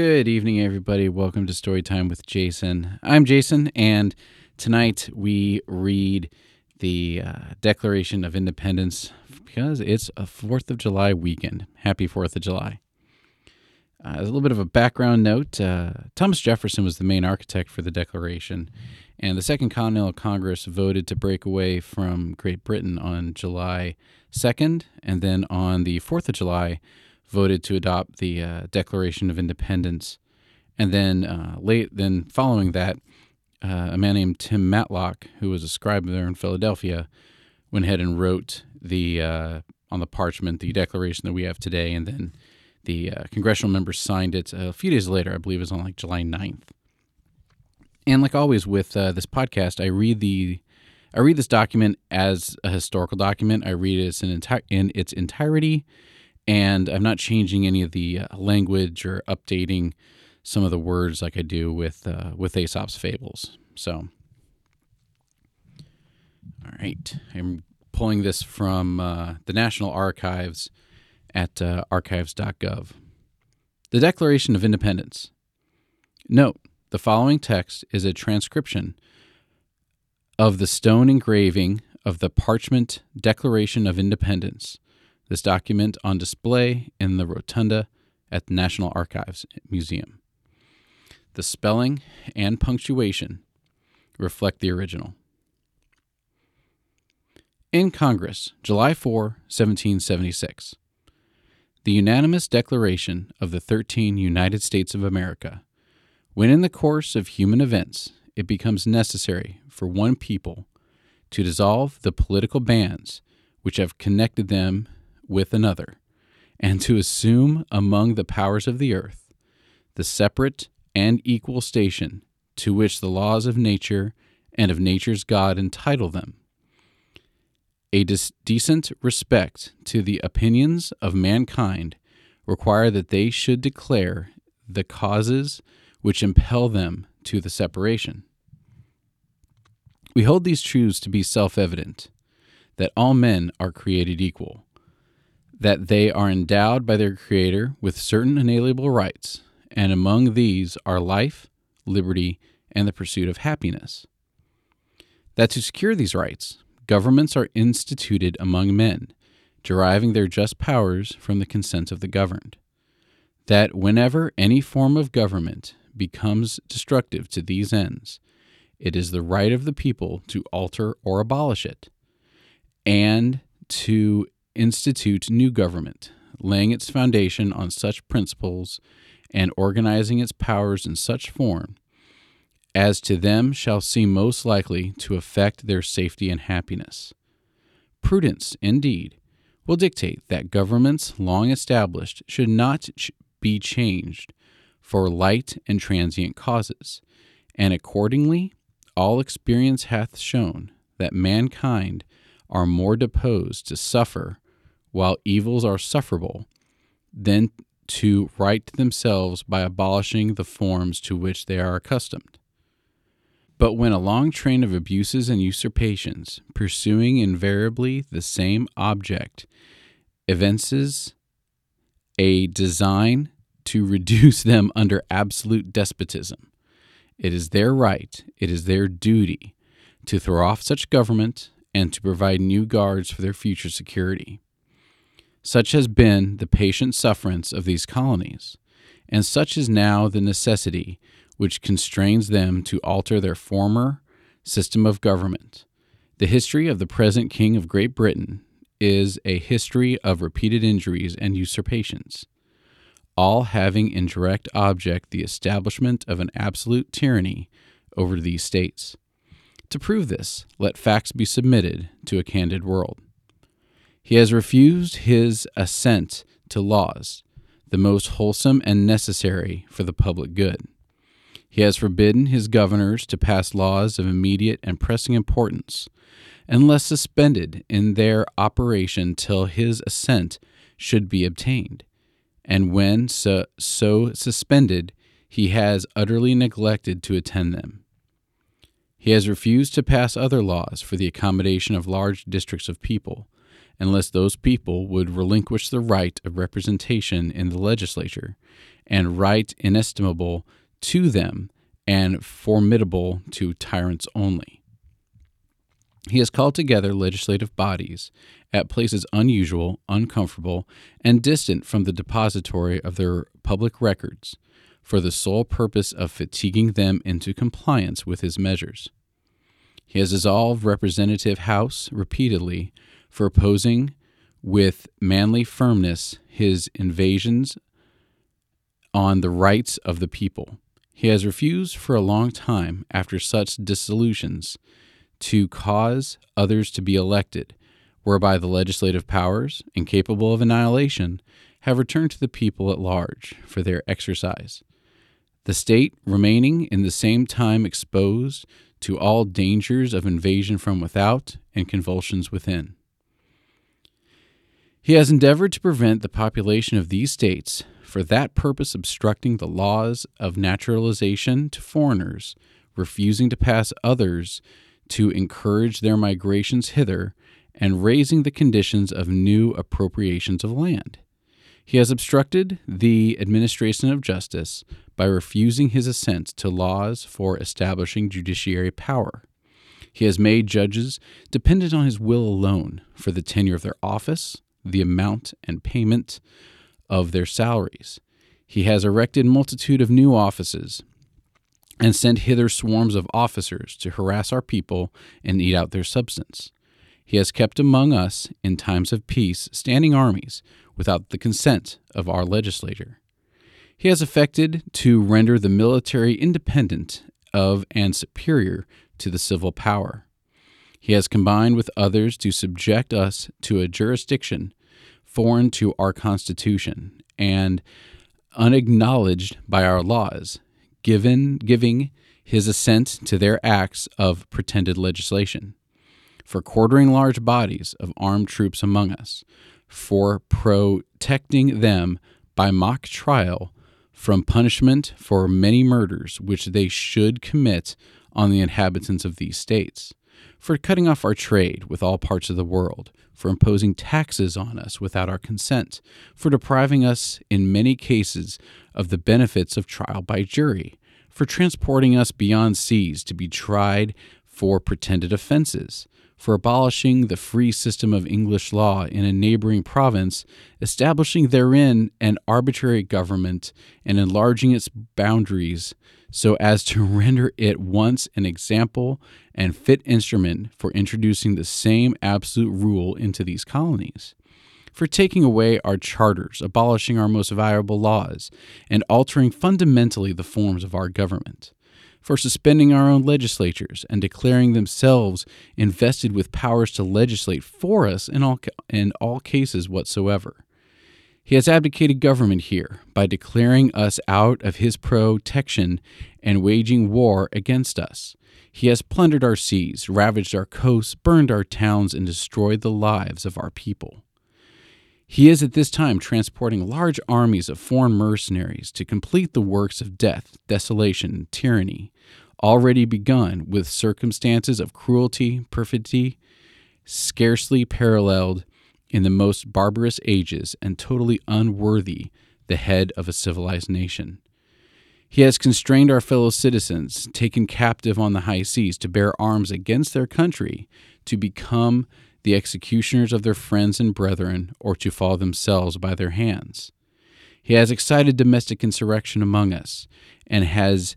Good evening, everybody. Welcome to Storytime with Jason. I'm Jason, and tonight we read the uh, Declaration of Independence because it's a 4th of July weekend. Happy 4th of July. Uh, as a little bit of a background note, uh, Thomas Jefferson was the main architect for the Declaration, and the Second Continental Congress voted to break away from Great Britain on July 2nd, and then on the 4th of July, voted to adopt the uh, Declaration of Independence. And then uh, late, then following that, uh, a man named Tim Matlock, who was a scribe there in Philadelphia, went ahead and wrote the uh, on the parchment the declaration that we have today, and then the uh, congressional members signed it a few days later. I believe it was on like July 9th. And like always with uh, this podcast, I read the I read this document as a historical document. I read it in, enti- in its entirety, and I'm not changing any of the uh, language or updating some of the words like I do with uh, with Aesop's fables. So, all right, I'm pulling this from uh, the National Archives at uh, archives.gov. The Declaration of Independence. Note: the following text is a transcription of the stone engraving of the parchment Declaration of Independence. This document on display in the rotunda at the National Archives Museum. The spelling and punctuation reflect the original. In Congress, July 4, 1776. The unanimous declaration of the 13 United States of America when in the course of human events it becomes necessary for one people to dissolve the political bands which have connected them with another, and to assume among the powers of the earth the separate and equal station to which the laws of nature and of nature's God entitle them. A dis- decent respect to the opinions of mankind require that they should declare the causes which impel them to the separation. We hold these truths to be self evident that all men are created equal, that they are endowed by their Creator with certain inalienable rights, and among these are life, liberty, and the pursuit of happiness. That to secure these rights, governments are instituted among men, deriving their just powers from the consent of the governed. That whenever any form of government becomes destructive to these ends, it is the right of the people to alter or abolish it, and to institute new government, laying its foundation on such principles and organizing its powers in such form as to them shall seem most likely to affect their safety and happiness. Prudence, indeed, will dictate that governments long established should not ch- be changed for light and transient causes, and accordingly all experience hath shown that mankind are more disposed to suffer while evils are sufferable than to right themselves by abolishing the forms to which they are accustomed. But when a long train of abuses and usurpations, pursuing invariably the same object, evinces a design to reduce them under absolute despotism. It is their right, it is their duty to throw off such government and to provide new guards for their future security. Such has been the patient sufferance of these colonies, and such is now the necessity which constrains them to alter their former system of government. The history of the present King of Great Britain is a history of repeated injuries and usurpations all having in direct object the establishment of an absolute tyranny over these states. To prove this, let facts be submitted to a candid world. He has refused his assent to laws, the most wholesome and necessary for the public good. He has forbidden his governors to pass laws of immediate and pressing importance, unless suspended in their operation till his assent should be obtained and when so, so suspended, he has utterly neglected to attend them. He has refused to pass other laws for the accommodation of large districts of people, unless those people would relinquish the right of representation in the legislature, and right inestimable to them and formidable to tyrants only. He has called together legislative bodies at places unusual, uncomfortable, and distant from the depository of their public records for the sole purpose of fatiguing them into compliance with his measures. He has dissolved Representative House repeatedly for opposing with manly firmness his invasions on the rights of the people. He has refused for a long time, after such dissolutions, to cause others to be elected, whereby the legislative powers, incapable of annihilation, have returned to the people at large for their exercise the state remaining in the same time exposed to all dangers of invasion from without and convulsions within. He has endeavored to prevent the population of these states, for that purpose obstructing the laws of naturalization to foreigners, refusing to pass others to encourage their migrations hither, and raising the conditions of new appropriations of land. He has obstructed the administration of justice by refusing his assent to laws for establishing judiciary power. He has made judges dependent on his will alone for the tenure of their office, the amount and payment of their salaries. He has erected multitude of new offices and sent hither swarms of officers to harass our people and eat out their substance. He has kept among us in times of peace standing armies without the consent of our legislature. He has affected to render the military independent of and superior to the civil power. He has combined with others to subject us to a jurisdiction foreign to our Constitution and unacknowledged by our laws, given, giving his assent to their acts of pretended legislation, for quartering large bodies of armed troops among us, for protecting them by mock trial from punishment for many murders which they should commit on the inhabitants of these states, for cutting off our trade with all parts of the world, for imposing taxes on us without our consent, for depriving us in many cases of the benefits of trial by jury, for transporting us beyond seas to be tried for pretended offenses, for abolishing the free system of English law in a neighboring province, establishing therein an arbitrary government, and enlarging its boundaries so as to render it once an example and fit instrument for introducing the same absolute rule into these colonies. For taking away our charters, abolishing our most valuable laws, and altering fundamentally the forms of our government for suspending our own legislatures and declaring themselves invested with powers to legislate for us in all, in all cases whatsoever. He has abdicated government here by declaring us out of his protection and waging war against us. He has plundered our seas, ravaged our coasts, burned our towns, and destroyed the lives of our people. He is at this time transporting large armies of foreign mercenaries to complete the works of death, desolation, and tyranny, already begun with circumstances of cruelty, perfidy, scarcely paralleled in the most barbarous ages and totally unworthy the head of a civilized nation. He has constrained our fellow citizens, taken captive on the high seas, to bear arms against their country, to become the executioners of their friends and brethren, or to fall themselves by their hands. He has excited domestic insurrection among us, and has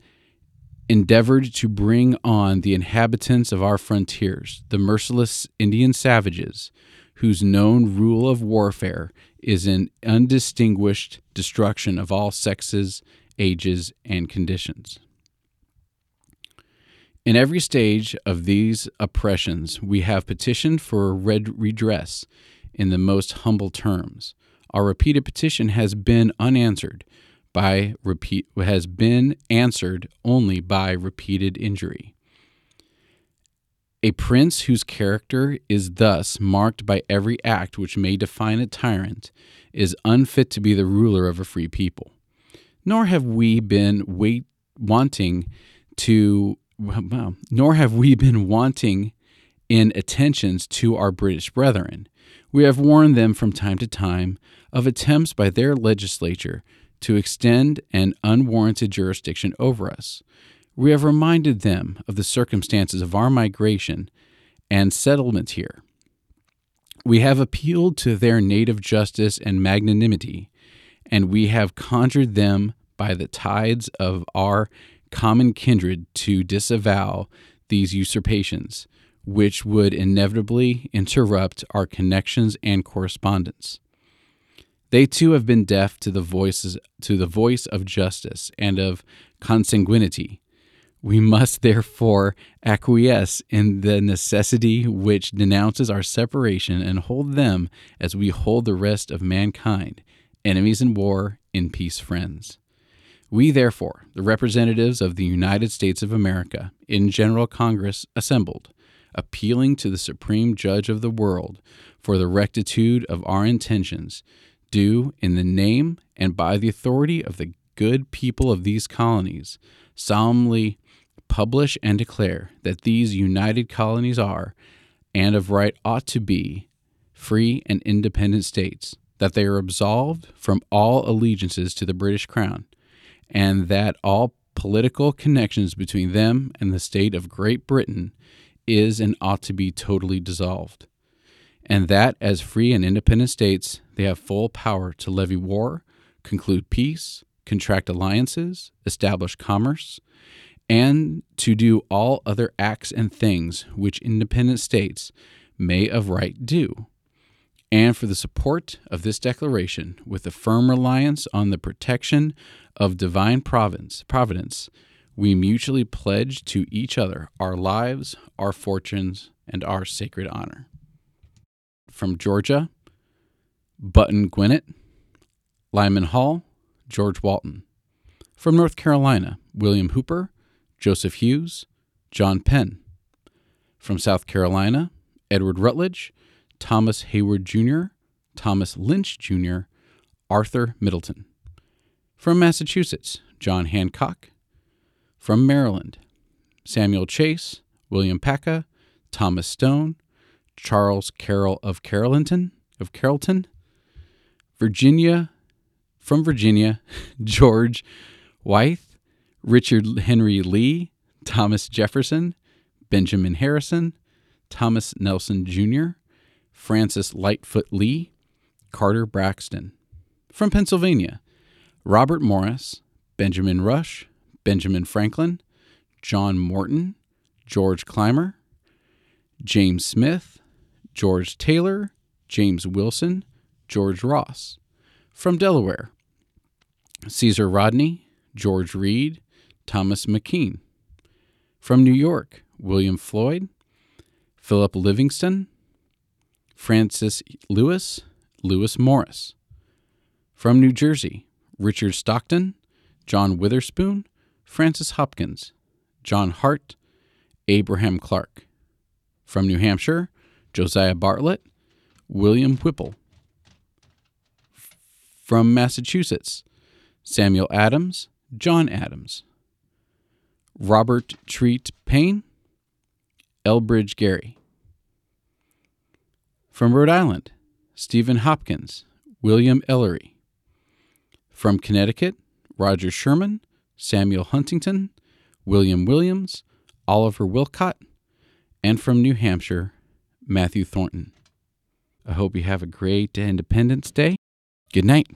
endeavored to bring on the inhabitants of our frontiers, the merciless Indian savages, whose known rule of warfare is an undistinguished destruction of all sexes, ages, and conditions. In every stage of these oppressions, we have petitioned for redress in the most humble terms. Our repeated petition has been unanswered by repeat has been answered only by repeated injury. A prince whose character is thus marked by every act which may define a tyrant is unfit to be the ruler of a free people. Nor have we been wait, wanting to nor have we been wanting in attentions to our British brethren. We have warned them from time to time of attempts by their legislature to extend an unwarranted jurisdiction over us. We have reminded them of the circumstances of our migration and settlement here. We have appealed to their native justice and magnanimity, and we have conjured them by the tides of our common kindred to disavow these usurpations, which would inevitably interrupt our connections and correspondence. They too have been deaf to the voices to the voice of justice and of consanguinity. We must therefore acquiesce in the necessity which denounces our separation and hold them as we hold the rest of mankind, enemies in war, in peace friends. We, therefore, the representatives of the United States of America, in General Congress assembled, appealing to the Supreme Judge of the world for the rectitude of our intentions, do, in the name and by the authority of the good people of these colonies, solemnly publish and declare that these united colonies are, and of right ought to be, free and independent states, that they are absolved from all allegiances to the British Crown and that all political connections between them and the state of Great Britain is and ought to be totally dissolved, and that as free and independent states they have full power to levy war, conclude peace, contract alliances, establish commerce, and to do all other acts and things which independent states may of right do and for the support of this declaration with a firm reliance on the protection of divine providence, providence, we mutually pledge to each other our lives, our fortunes, and our sacred honor. From Georgia, Button Gwinnett, Lyman Hall, George Walton. From North Carolina, William Hooper, Joseph Hewes, John Penn. From South Carolina, Edward Rutledge, Thomas Heyward Jr., Thomas Lynch Jr., Arthur Middleton. From Massachusetts, John Hancock. From Maryland, Samuel Chase, William Paca, Thomas Stone, Charles Carroll of Carrollton, of Carrollton. Virginia, from Virginia, George Wythe, Richard Henry Lee, Thomas Jefferson, Benjamin Harrison, Thomas Nelson Jr., Francis Lightfoot Lee, Carter Braxton. From Pennsylvania, Robert Morris, Benjamin Rush, Benjamin Franklin, John Morton, George Clymer, James Smith, George Taylor, James Wilson, George Ross. From Delaware, Caesar Rodney, George Read, Thomas McKean. From New York, William Floyd, Philip Livingston, Francis Lewis, Lewis Morris. From New Jersey, Richard Stockton, John Witherspoon, Francis Hopkins, John Hart, Abraham Clark. From New Hampshire, Josiah Bartlett, William Whipple. From Massachusetts, Samuel Adams, John Adams. Robert Treat Paine, Elbridge Gerry. From Rhode Island, Stephen Hopkins, William Ellery. From Connecticut, Roger Sherman, Samuel Huntington, William Williams, Oliver Wolcott, and from New Hampshire, Matthew Thornton. I hope you have a great Independence Day. Good night.